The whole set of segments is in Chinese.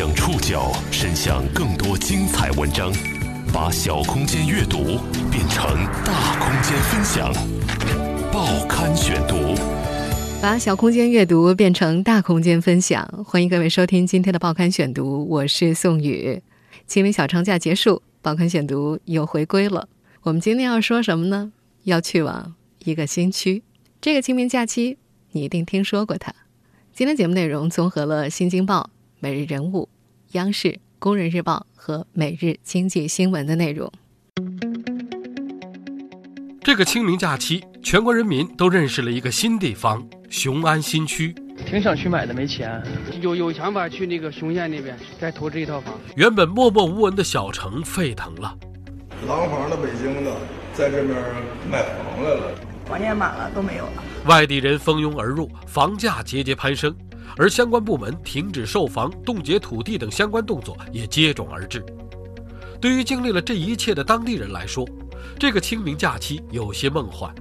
将触角伸向更多精彩文章，把小空间阅读变成大空间分享。报刊选读，把小空间阅读变成大空间分享。欢迎各位收听今天的报刊选读，我是宋宇。清明小长假结束，报刊选读又回归了。我们今天要说什么呢？要去往一个新区。这个清明假期，你一定听说过它。今天节目内容综合了《新京报》。每日人物、央视、工人日报和每日经济新闻的内容。这个清明假期，全国人民都认识了一个新地方——雄安新区。挺想去买的，没钱。有有想法去那个雄县那边再投资一套房。原本默默无闻的小城沸腾了。廊坊的、北京的，在这边买房来了。房间满了都没有了。外地人蜂拥而入，房价节节攀升。而相关部门停止售房、冻结土地等相关动作也接踵而至。对于经历了这一切的当地人来说，这个清明假期有些梦幻。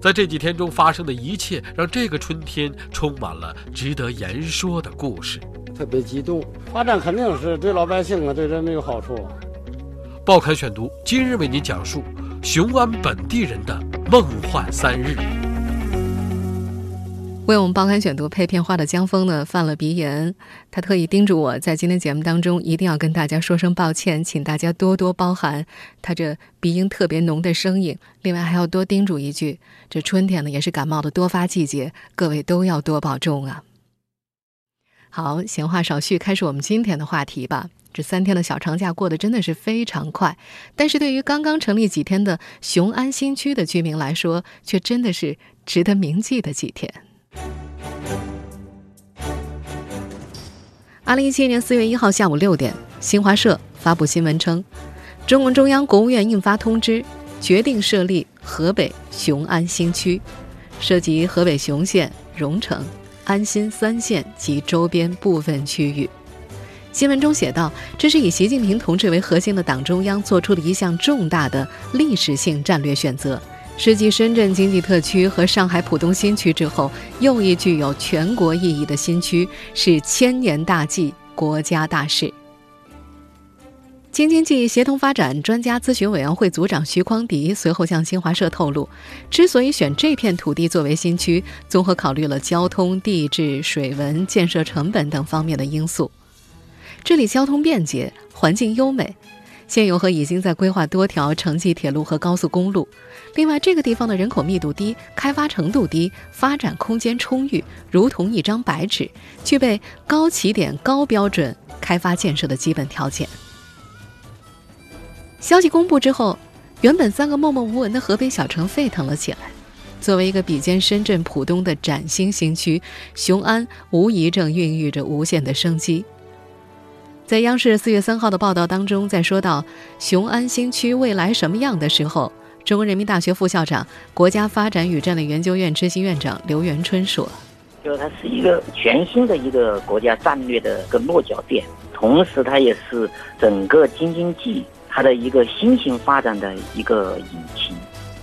在这几天中发生的一切，让这个春天充满了值得言说的故事。特别激动，发展肯定是对老百姓啊，对人民有好处。报刊选读今日为您讲述雄安本地人的梦幻三日。为我们报刊选读配片花的江峰呢犯了鼻炎，他特意叮嘱我在今天节目当中一定要跟大家说声抱歉，请大家多多包涵他这鼻音特别浓的声音。另外还要多叮嘱一句，这春天呢也是感冒的多发季节，各位都要多保重啊。好，闲话少叙，开始我们今天的话题吧。这三天的小长假过得真的是非常快，但是对于刚刚成立几天的雄安新区的居民来说，却真的是值得铭记的几天。二零一七年四月一号下午六点，新华社发布新闻称，中共中央、国务院印发通知，决定设立河北雄安新区，涉及河北雄县、荣城、安新三县及周边部分区域。新闻中写道：“这是以习近平同志为核心的党中央做出的一项重大的历史性战略选择。”是继深圳经济特区和上海浦东新区之后，又一具有全国意义的新区，是千年大计、国家大事。京津冀协同发展专家咨询委员会组长徐匡迪随后向新华社透露，之所以选这片土地作为新区，综合考虑了交通、地质、水文、建设成本等方面的因素。这里交通便捷，环境优美。现有和已经在规划多条城际铁路和高速公路。另外，这个地方的人口密度低，开发程度低，发展空间充裕，如同一张白纸，具备高起点、高标准开发建设的基本条件。消息公布之后，原本三个默默无闻的河北小城沸腾了起来。作为一个比肩深圳、浦东的崭新新区，雄安无疑正孕育着无限的生机。在央视四月三号的报道当中，在说到雄安新区未来什么样的时候，中国人民大学副校长、国家发展与战略研究院执行院长刘元春说：“就是它是一个全新的一个国家战略的一个落脚点，同时它也是整个京津冀它的一个新型发展的一个引擎。”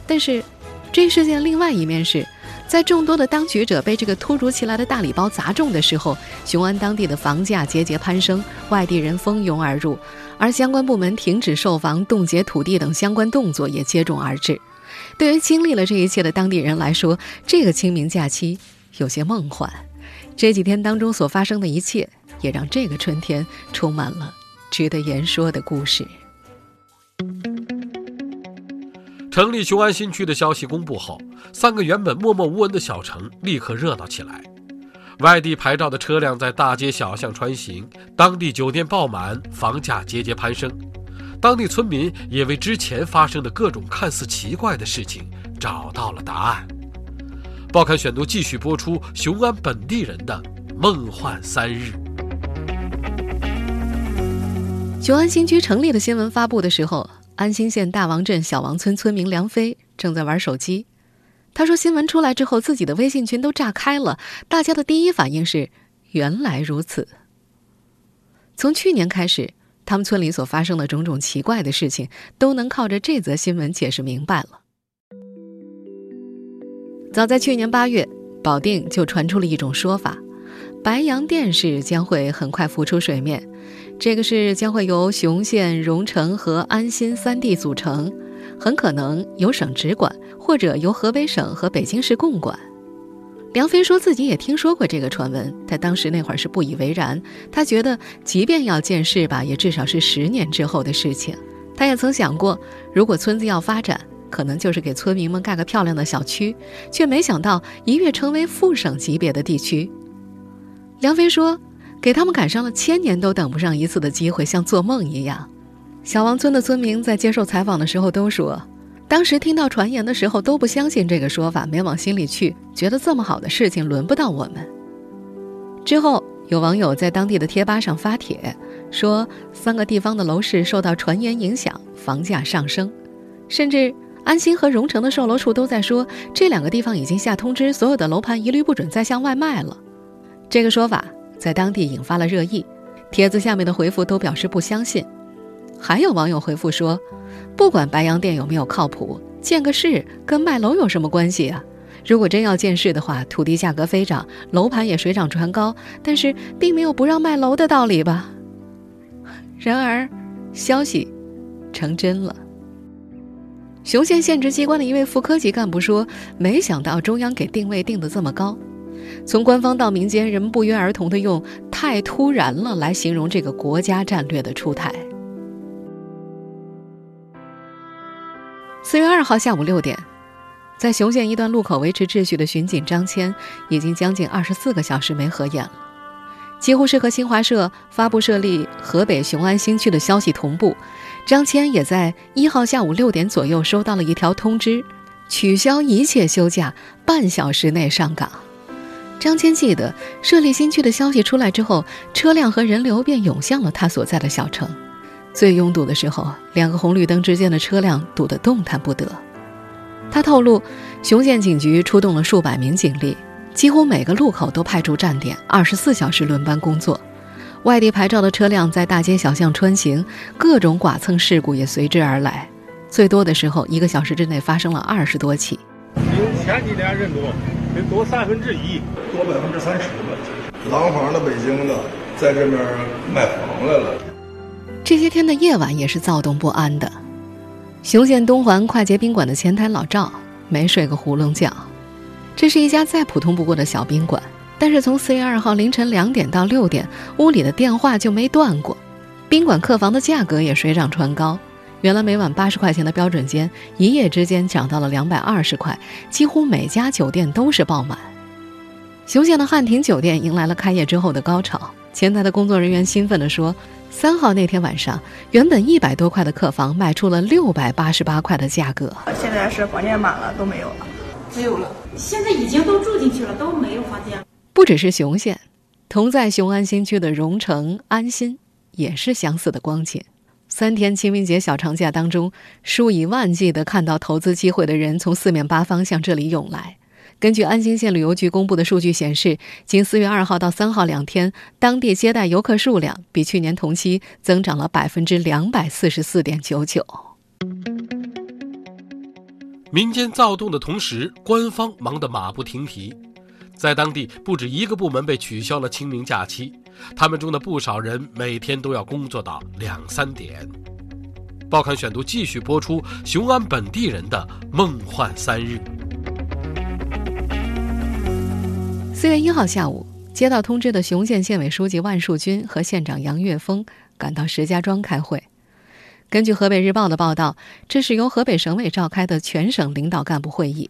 但是，这事件另外一面是。在众多的当局者被这个突如其来的大礼包砸中的时候，雄安当地的房价节节攀升，外地人蜂拥而入，而相关部门停止售房、冻结土地等相关动作也接踵而至。对于经历了这一切的当地人来说，这个清明假期有些梦幻。这几天当中所发生的一切，也让这个春天充满了值得言说的故事。成立雄安新区的消息公布后，三个原本默默无闻的小城立刻热闹起来。外地牌照的车辆在大街小巷穿行，当地酒店爆满，房价节节攀升。当地村民也为之前发生的各种看似奇怪的事情找到了答案。报刊选读继续播出雄安本地人的梦幻三日。雄安新区成立的新闻发布的时候。安新县大王镇小王村村民梁飞正在玩手机，他说：“新闻出来之后，自己的微信群都炸开了，大家的第一反应是原来如此。从去年开始，他们村里所发生的种种奇怪的事情，都能靠着这则新闻解释明白了。早在去年八月，保定就传出了一种说法：白洋淀市将会很快浮出水面。这个市将会由雄县、荣成和安新三地组成，很可能由省直管，或者由河北省和北京市共管。梁飞说自己也听说过这个传闻，他当时那会儿是不以为然。他觉得，即便要建市吧，也至少是十年之后的事情。他也曾想过，如果村子要发展，可能就是给村民们盖个漂亮的小区，却没想到一跃成为副省级别的地区。梁飞说。给他们赶上了千年都等不上一次的机会，像做梦一样。小王村的村民在接受采访的时候都说，当时听到传言的时候都不相信这个说法，没往心里去，觉得这么好的事情轮不到我们。之后有网友在当地的贴吧上发帖，说三个地方的楼市受到传言影响，房价上升，甚至安心和荣成的售楼处都在说，这两个地方已经下通知，所有的楼盘一律不准再向外卖了。这个说法。在当地引发了热议，帖子下面的回复都表示不相信。还有网友回复说：“不管白洋淀有没有靠谱，建个市跟卖楼有什么关系啊？如果真要建市的话，土地价格飞涨，楼盘也水涨船高，但是并没有不让卖楼的道理吧？”然而，消息成真了。雄县县直机关的一位副科级干部说：“没想到中央给定位定得这么高。”从官方到民间，人们不约而同的用“太突然了”来形容这个国家战略的出台。四月二号下午六点，在雄县一段路口维持秩序的巡警张谦，已经将近二十四个小时没合眼了，几乎是和新华社发布设立河北雄安新区的消息同步。张谦也在一号下午六点左右收到了一条通知，取消一切休假，半小时内上岗。张谦记得设立新区的消息出来之后，车辆和人流便涌向了他所在的小城。最拥堵的时候，两个红绿灯之间的车辆堵得动弹不得。他透露，雄县警局出动了数百名警力，几乎每个路口都派驻站点，二十四小时轮班工作。外地牌照的车辆在大街小巷穿行，各种剐蹭事故也随之而来。最多的时候，一个小时之内发生了二十多起。前几年人多。多三分之一，多百分之三十吧。廊坊的、北京的，在这边卖房来了。这些天的夜晚也是躁动不安的。雄县东环快捷宾馆的前台老赵没睡个囫囵觉。这是一家再普通不过的小宾馆，但是从四月二号凌晨两点到六点，屋里的电话就没断过。宾馆客房的价格也水涨船高。原来每晚八十块钱的标准间，一夜之间涨到了两百二十块，几乎每家酒店都是爆满。雄县的汉庭酒店迎来了开业之后的高潮，前台的工作人员兴奋地说：“三号那天晚上，原本一百多块的客房卖出了六百八十八块的价格。现在是房间满了，都没有了，没有了。现在已经都住进去了，都没有房间。不只是雄县，同在雄安新区的荣城、安新也是相似的光景。”三天清明节小长假当中，数以万计的看到投资机会的人从四面八方向这里涌来。根据安新县旅游局公布的数据显示，仅四月二号到三号两天，当地接待游客数量比去年同期增长了百分之两百四十四点九九。民间躁动的同时，官方忙得马不停蹄。在当地，不止一个部门被取消了清明假期，他们中的不少人每天都要工作到两三点。报刊选读继续播出雄安本地人的梦幻三日。四月一号下午，接到通知的雄县县委书记万树军和县长杨岳峰赶到石家庄开会。根据河北日报的报道，这是由河北省委召开的全省领导干部会议。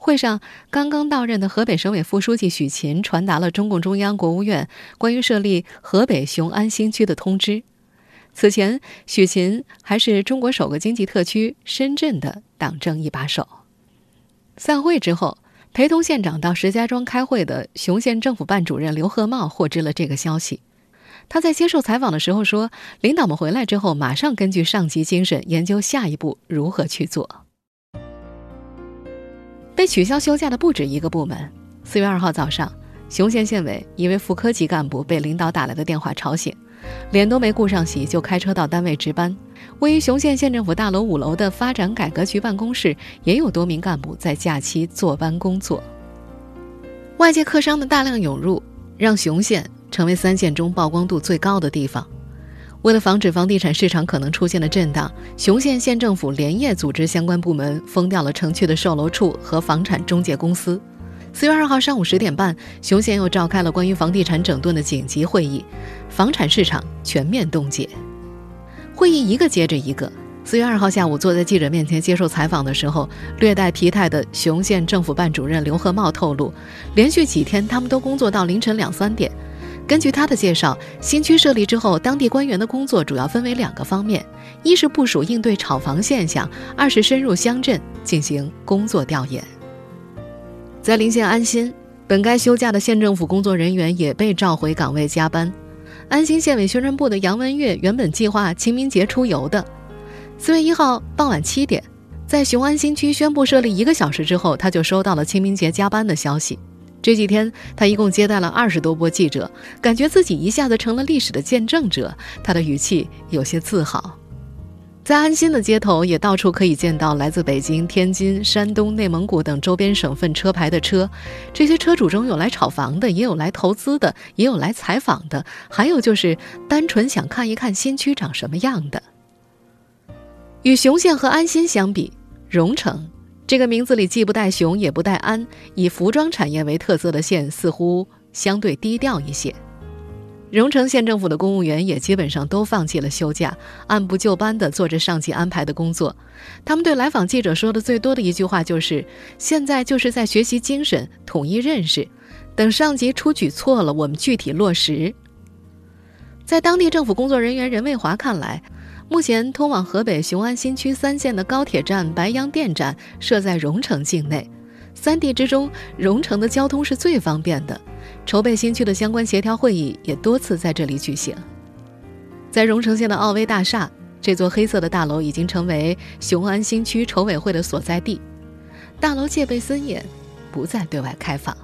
会上，刚刚到任的河北省委副书记许勤传达了中共中央、国务院关于设立河北雄安新区的通知。此前，许勤还是中国首个经济特区深圳的党政一把手。散会之后，陪同县长到石家庄开会的雄县政府办主任刘鹤茂获知了这个消息。他在接受采访的时候说：“领导们回来之后，马上根据上级精神研究下一步如何去做。”被取消休假的不止一个部门。四月二号早上，雄县县委一位副科级干部被领导打来的电话吵醒，脸都没顾上洗就开车到单位值班。位于雄县县政府大楼五楼的发展改革局办公室也有多名干部在假期坐班工作。外界客商的大量涌入，让雄县成为三县中曝光度最高的地方。为了防止房地产市场可能出现的震荡，雄县县政府连夜组织相关部门封掉了城区的售楼处和房产中介公司。四月二号上午十点半，雄县又召开了关于房地产整顿的紧急会议，房产市场全面冻结。会议一个接着一个。四月二号下午，坐在记者面前接受采访的时候，略带疲态的雄县政府办主任刘和茂透露，连续几天他们都工作到凌晨两三点。根据他的介绍，新区设立之后，当地官员的工作主要分为两个方面：一是部署应对炒房现象，二是深入乡镇进行工作调研。在临县安新，本该休假的县政府工作人员也被召回岗位加班。安新县委宣传部的杨文月原本计划清明节出游的，四月一号傍晚七点，在雄安新区宣布设立一个小时之后，他就收到了清明节加班的消息。这几天，他一共接待了二十多波记者，感觉自己一下子成了历史的见证者。他的语气有些自豪。在安新的街头，也到处可以见到来自北京、天津、山东、内蒙古等周边省份车牌的车。这些车主中有来炒房的，也有来投资的，也有来采访的，还有就是单纯想看一看新区长什么样的。与雄县和安新相比，荣城。这个名字里既不带雄也不带安，以服装产业为特色的县似乎相对低调一些。荣城县政府的公务员也基本上都放弃了休假，按部就班地做着上级安排的工作。他们对来访记者说的最多的一句话就是：“现在就是在学习精神，统一认识，等上级出举措了，我们具体落实。”在当地政府工作人员任卫华看来。目前通往河北雄安新区三线的高铁站白洋淀站设在荣城境内，三地之中，荣城的交通是最方便的。筹备新区的相关协调会议也多次在这里举行。在荣城县的奥威大厦，这座黑色的大楼已经成为雄安新区筹委会的所在地。大楼戒备森严，不再对外开放。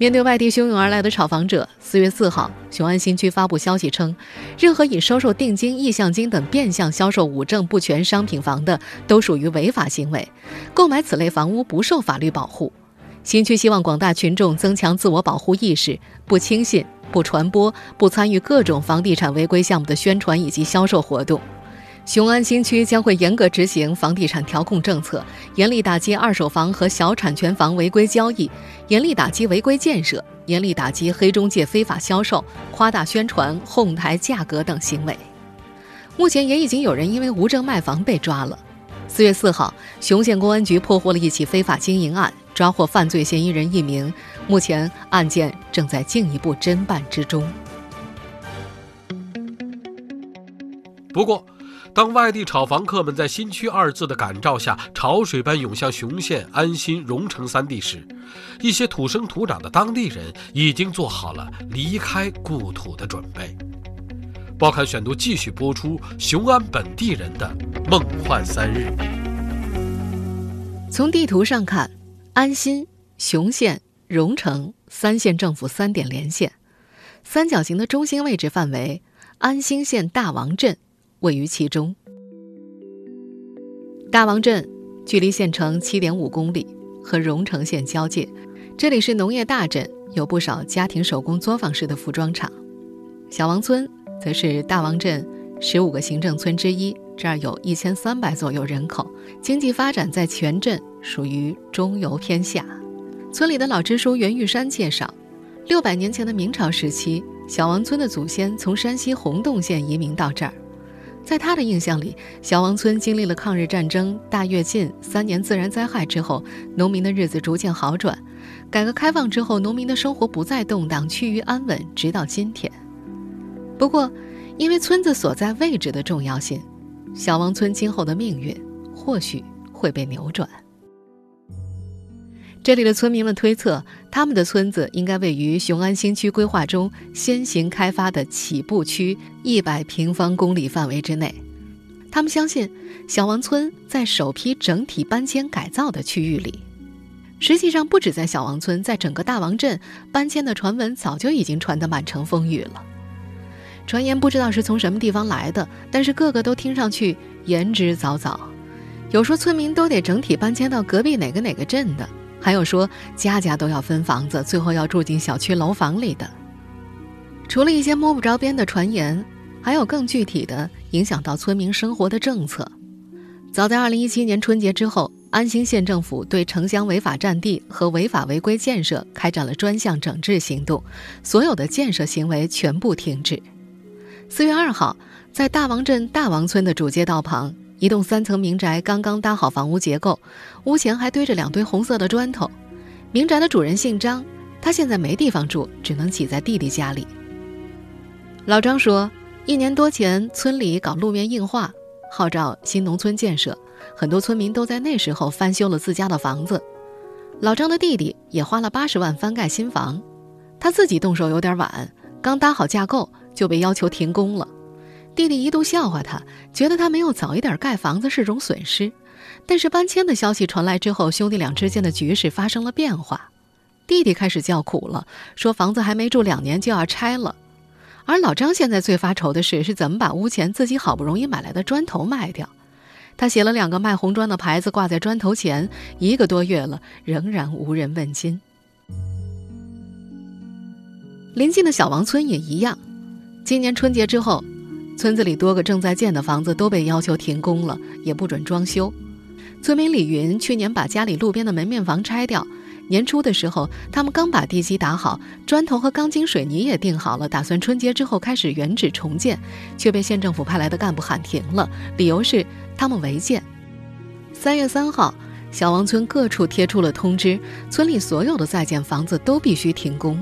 面对外地汹涌而来的炒房者，四月四号，雄安新区发布消息称，任何以收受定金、意向金等变相销售五证不全商品房的，都属于违法行为，购买此类房屋不受法律保护。新区希望广大群众增强自我保护意识，不轻信、不传播、不参与各种房地产违规项目的宣传以及销售活动。雄安新区将会严格执行房地产调控政策，严厉打击二手房和小产权房违规交易，严厉打击违规建设，严厉打击黑中介非法销售、夸大宣传、哄抬价格等行为。目前也已经有人因为无证卖房被抓了。四月四号，雄县公安局破获了一起非法经营案，抓获犯罪嫌疑人一名，目前案件正在进一步侦办之中。不过。当外地炒房客们在“新区”二字的感召下，潮水般涌向雄县、安新、荣城三地时，一些土生土长的当地人已经做好了离开故土的准备。报刊选读继续播出雄安本地人的梦幻三日。从地图上看，安新、雄县、荣城三县政府三点连线，三角形的中心位置范围，安新县大王镇。位于其中。大王镇距离县城七点五公里，和荣城县交界。这里是农业大镇，有不少家庭手工作坊式的服装厂。小王村则是大王镇十五个行政村之一，这儿有一千三百左右人口，经济发展在全镇属于中游偏下。村里的老支书袁玉山介绍，六百年前的明朝时期，小王村的祖先从山西洪洞县移民到这儿。在他的印象里，小王村经历了抗日战争、大跃进三年自然灾害之后，农民的日子逐渐好转。改革开放之后，农民的生活不再动荡，趋于安稳，直到今天。不过，因为村子所在位置的重要性，小王村今后的命运或许会被扭转。这里的村民们推测，他们的村子应该位于雄安新区规划中先行开发的起步区一百平方公里范围之内。他们相信，小王村在首批整体搬迁改造的区域里。实际上，不止在小王村，在整个大王镇，搬迁的传闻早就已经传得满城风雨了。传言不知道是从什么地方来的，但是个个都听上去言之凿凿。有说村民都得整体搬迁到隔壁哪个哪个镇的。还有说家家都要分房子，最后要住进小区楼房里的。除了一些摸不着边的传言，还有更具体的影响到村民生活的政策。早在2017年春节之后，安兴县政府对城乡违法占地和违法违规建设开展了专项整治行动，所有的建设行为全部停止。4月2号，在大王镇大王村的主街道旁，一栋三层民宅刚刚搭好房屋结构，屋前还堆着两堆红色的砖头。民宅的主人姓张，他现在没地方住，只能挤在弟弟家里。老张说，一年多前村里搞路面硬化，号召新农村建设，很多村民都在那时候翻修了自家的房子。老张的弟弟也花了八十万翻盖新房，他自己动手有点晚，刚搭好架构就被要求停工了。弟弟一度笑话他，觉得他没有早一点盖房子是种损失。但是搬迁的消息传来之后，兄弟俩之间的局势发生了变化，弟弟开始叫苦了，说房子还没住两年就要拆了。而老张现在最发愁的是，是怎么把屋前自己好不容易买来的砖头卖掉。他写了两个卖红砖的牌子挂在砖头前，一个多月了，仍然无人问津。临近的小王村也一样，今年春节之后，村子里多个正在建的房子都被要求停工了，也不准装修。村民李云去年把家里路边的门面房拆掉。年初的时候，他们刚把地基打好，砖头和钢筋水泥也定好了，打算春节之后开始原址重建，却被县政府派来的干部喊停了，理由是他们违建。三月三号，小王村各处贴出了通知，村里所有的在建房子都必须停工。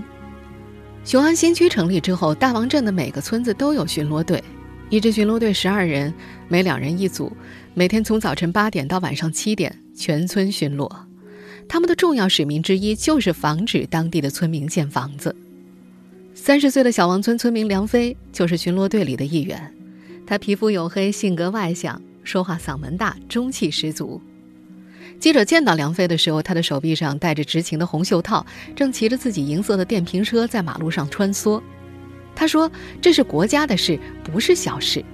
雄安新区成立之后，大王镇的每个村子都有巡逻队，一支巡逻队十二人，每两人一组，每天从早晨八点到晚上七点，全村巡逻。他们的重要使命之一就是防止当地的村民建房子。三十岁的小王村村民梁飞就是巡逻队里的一员，他皮肤黝黑，性格外向，说话嗓门大，中气十足。记者见到梁飞的时候，他的手臂上戴着执勤的红袖套，正骑着自己银色的电瓶车在马路上穿梭。他说：“这是国家的事，不是小事。”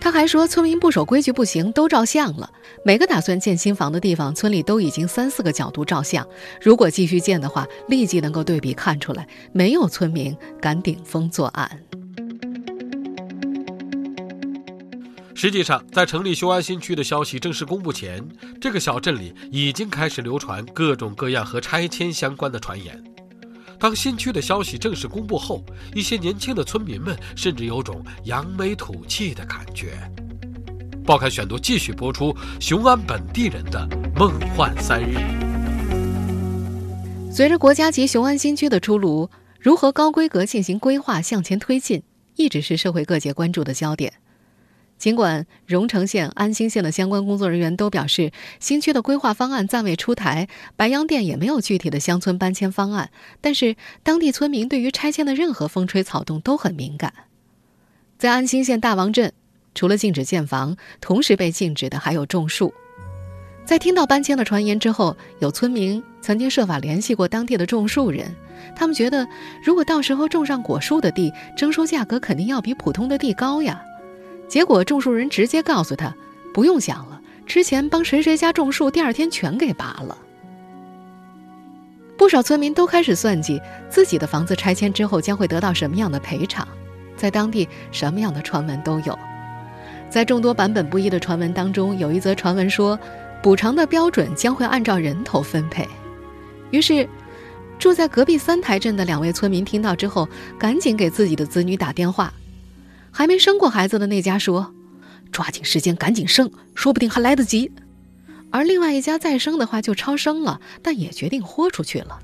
他还说，村民不守规矩不行，都照相了。每个打算建新房的地方，村里都已经三四个角度照相。如果继续建的话，立即能够对比看出来，没有村民敢顶风作案。实际上，在成立雄安新区的消息正式公布前，这个小镇里已经开始流传各种各样和拆迁相关的传言。当新区的消息正式公布后，一些年轻的村民们甚至有种扬眉吐气的感觉。报刊选读继续播出雄安本地人的梦幻三日。随着国家级雄安新区的出炉，如何高规格进行规划向前推进，一直是社会各界关注的焦点。尽管荣成县、安兴县的相关工作人员都表示，新区的规划方案暂未出台，白洋淀也没有具体的乡村搬迁方案，但是当地村民对于拆迁的任何风吹草动都很敏感。在安兴县大王镇，除了禁止建房，同时被禁止的还有种树。在听到搬迁的传言之后，有村民曾经设法联系过当地的种树人，他们觉得，如果到时候种上果树的地，征收价格肯定要比普通的地高呀。结果种树人直接告诉他：“不用想了，之前帮谁谁家种树，第二天全给拔了。”不少村民都开始算计自己的房子拆迁之后将会得到什么样的赔偿，在当地什么样的传闻都有。在众多版本不一的传闻当中，有一则传闻说，补偿的标准将会按照人头分配。于是，住在隔壁三台镇的两位村民听到之后，赶紧给自己的子女打电话。还没生过孩子的那家说：“抓紧时间赶紧生，说不定还来得及。”而另外一家再生的话就超生了，但也决定豁出去了。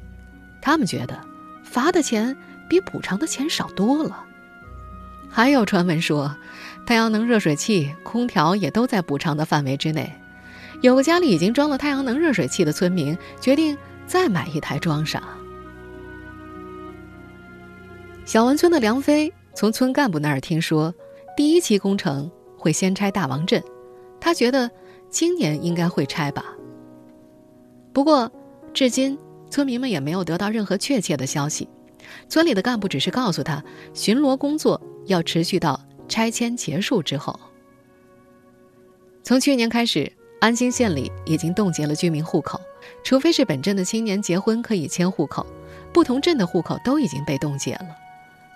他们觉得罚的钱比补偿的钱少多了。还有传闻说，太阳能热水器、空调也都在补偿的范围之内。有个家里已经装了太阳能热水器的村民决定再买一台装上。小文村的梁飞。从村干部那儿听说，第一期工程会先拆大王镇，他觉得今年应该会拆吧。不过，至今村民们也没有得到任何确切的消息。村里的干部只是告诉他，巡逻工作要持续到拆迁结束之后。从去年开始，安新县里已经冻结了居民户口，除非是本镇的青年结婚可以迁户口，不同镇的户口都已经被冻结了。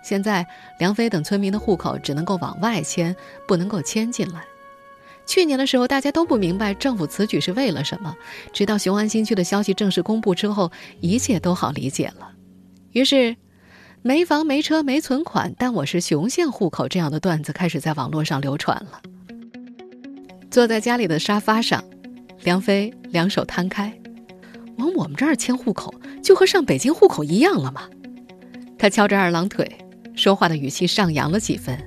现在梁飞等村民的户口只能够往外迁，不能够迁进来。去年的时候，大家都不明白政府此举是为了什么，直到雄安新区的消息正式公布之后，一切都好理解了。于是，没房没车没存款，但我是雄县户口这样的段子开始在网络上流传了。坐在家里的沙发上，梁飞两手摊开，往我们这儿迁户口，就和上北京户口一样了吗？他翘着二郎腿，说话的语气上扬了几分。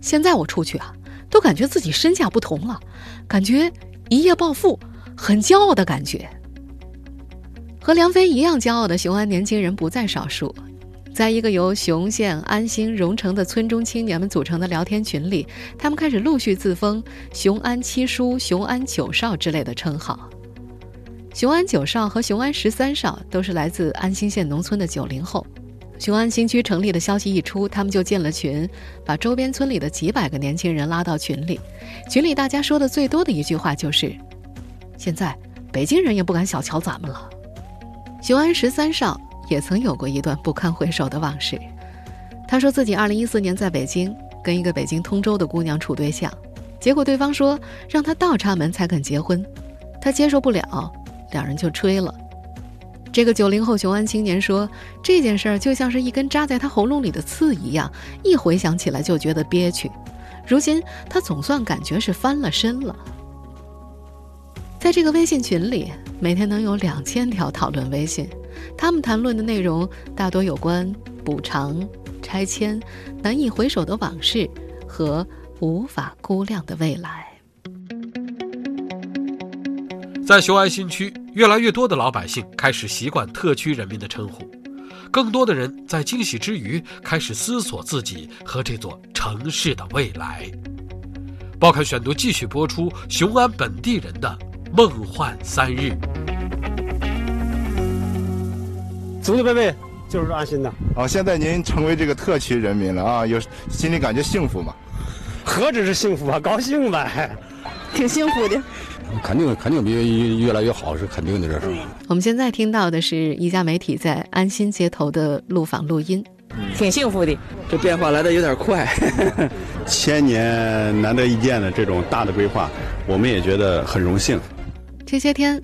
现在我出去啊。都感觉自己身价不同了，感觉一夜暴富，很骄傲的感觉。和梁飞一样骄傲的雄安年轻人不在少数，在一个由雄县、安兴、荣成的村中青年们组成的聊天群里，他们开始陆续自封“雄安七叔”“雄安九少”之类的称号。雄安九少和雄安十三少都是来自安兴县农村的九零后。雄安新区成立的消息一出，他们就建了群，把周边村里的几百个年轻人拉到群里。群里大家说的最多的一句话就是：“现在北京人也不敢小瞧咱们了。”雄安十三少也曾有过一段不堪回首的往事。他说自己2014年在北京跟一个北京通州的姑娘处对象，结果对方说让他倒插门才肯结婚，他接受不了，两人就吹了。这个九零后雄安青年说：“这件事儿就像是一根扎在他喉咙里的刺一样，一回想起来就觉得憋屈。如今他总算感觉是翻了身了。”在这个微信群里，每天能有两千条讨论微信，他们谈论的内容大多有关补偿、拆迁、难以回首的往事和无法估量的未来。在雄安新区，越来越多的老百姓开始习惯特区人民的称呼，更多的人在惊喜之余开始思索自己和这座城市的未来。报刊选读继续播出雄安本地人的梦幻三日。祖祖辈辈就是安心的。啊，现在您成为这个特区人民了啊，有心里感觉幸福吗？何止是幸福啊，高兴呗，挺幸福的。肯定肯定比越来越好是肯定的，这是。我们现在听到的是一家媒体在安新街头的录访录音，挺幸福的。这变化来的有点快，千年难得一见的这种大的规划，我们也觉得很荣幸。这些天，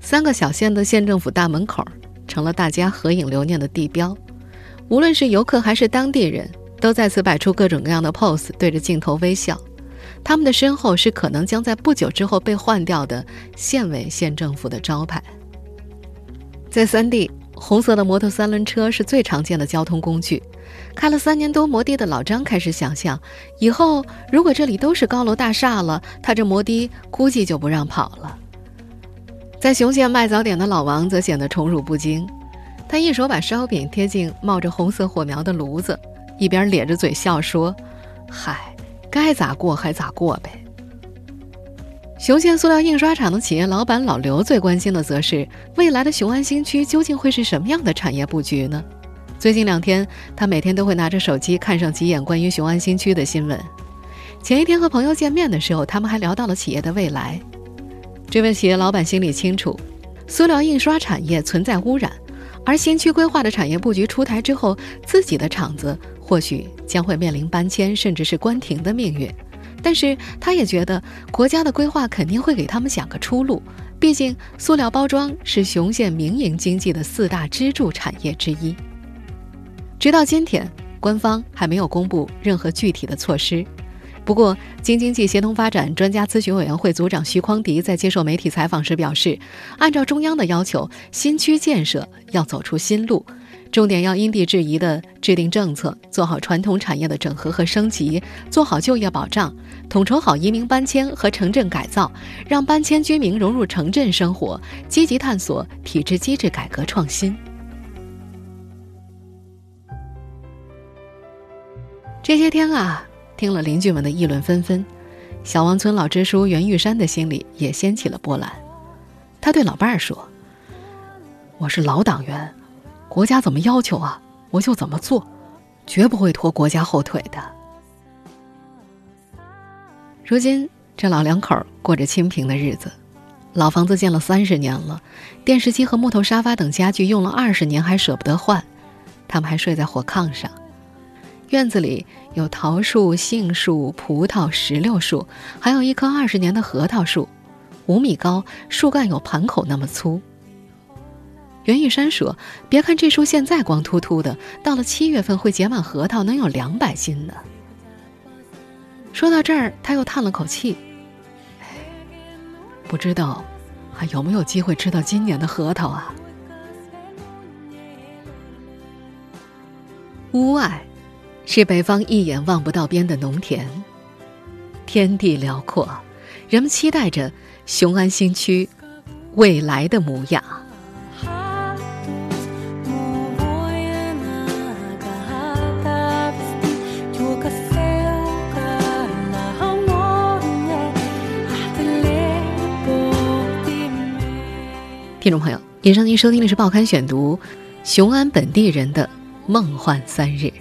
三个小县的县政府大门口成了大家合影留念的地标，无论是游客还是当地人，都在此摆出各种各样的 pose，对着镜头微笑。他们的身后是可能将在不久之后被换掉的县委县政府的招牌。在三地，红色的摩托三轮车是最常见的交通工具。开了三年多摩的的老张开始想象，以后如果这里都是高楼大厦了，他这摩的估计就不让跑了。在雄县卖早点的老王则显得宠辱不惊，他一手把烧饼贴进冒着红色火苗的炉子，一边咧着嘴笑说：“嗨。”该咋过还咋过呗。雄县塑料印刷厂的企业老板老刘最关心的，则是未来的雄安新区究竟会是什么样的产业布局呢？最近两天，他每天都会拿着手机看上几眼关于雄安新区的新闻。前一天和朋友见面的时候，他们还聊到了企业的未来。这位企业老板心里清楚，塑料印刷产业存在污染，而新区规划的产业布局出台之后，自己的厂子。或许将会面临搬迁，甚至是关停的命运，但是他也觉得国家的规划肯定会给他们想个出路。毕竟，塑料包装是雄县民营经济的四大支柱产业之一。直到今天，官方还没有公布任何具体的措施。不过，京津冀协同发展专家咨询委员会组长徐匡迪在接受媒体采访时表示，按照中央的要求，新区建设要走出新路。重点要因地制宜的制定政策，做好传统产业的整合和升级，做好就业保障，统筹好移民搬迁和城镇改造，让搬迁居民融入城镇生活，积极探索体制机制改革创新。这些天啊，听了邻居们的议论纷纷，小王村老支书袁玉山的心里也掀起了波澜。他对老伴儿说：“我是老党员。”国家怎么要求啊，我就怎么做，绝不会拖国家后腿的。如今这老两口过着清贫的日子，老房子建了三十年了，电视机和木头沙发等家具用了二十年还舍不得换，他们还睡在火炕上。院子里有桃树、杏树、葡萄、石榴树，还有一棵二十年的核桃树，五米高，树干有盘口那么粗。袁玉山说：“别看这树现在光秃秃的，到了七月份会结满核桃，能有两百斤呢。”说到这儿，他又叹了口气：“不知道还有没有机会吃到今年的核桃啊？”屋外。是北方一眼望不到边的农田，天地辽阔，人们期待着雄安新区未来的模样。听众朋友，以上您收听的是《报刊选读》，雄安本地人的梦幻三日。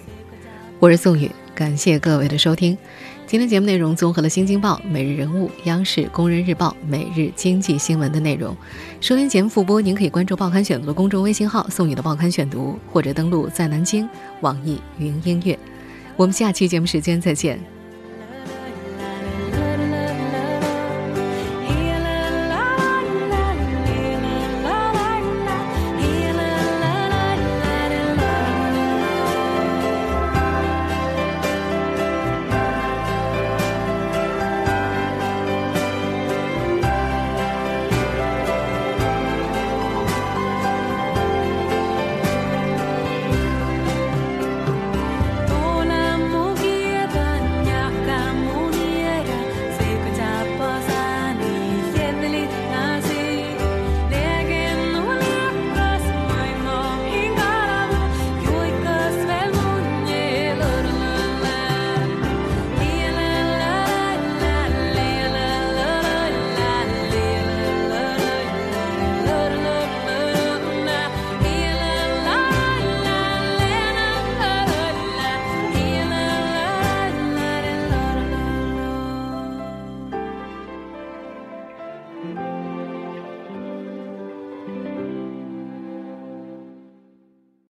我是宋宇，感谢各位的收听。今天节目内容综合了《新京报》《每日人物》、央视《工人日报》《每日经济新闻》的内容。收听节目复播，您可以关注《报刊选读》的公众微信号“宋宇的报刊选读”，或者登录在南京网易云音乐。我们下期节目时间再见。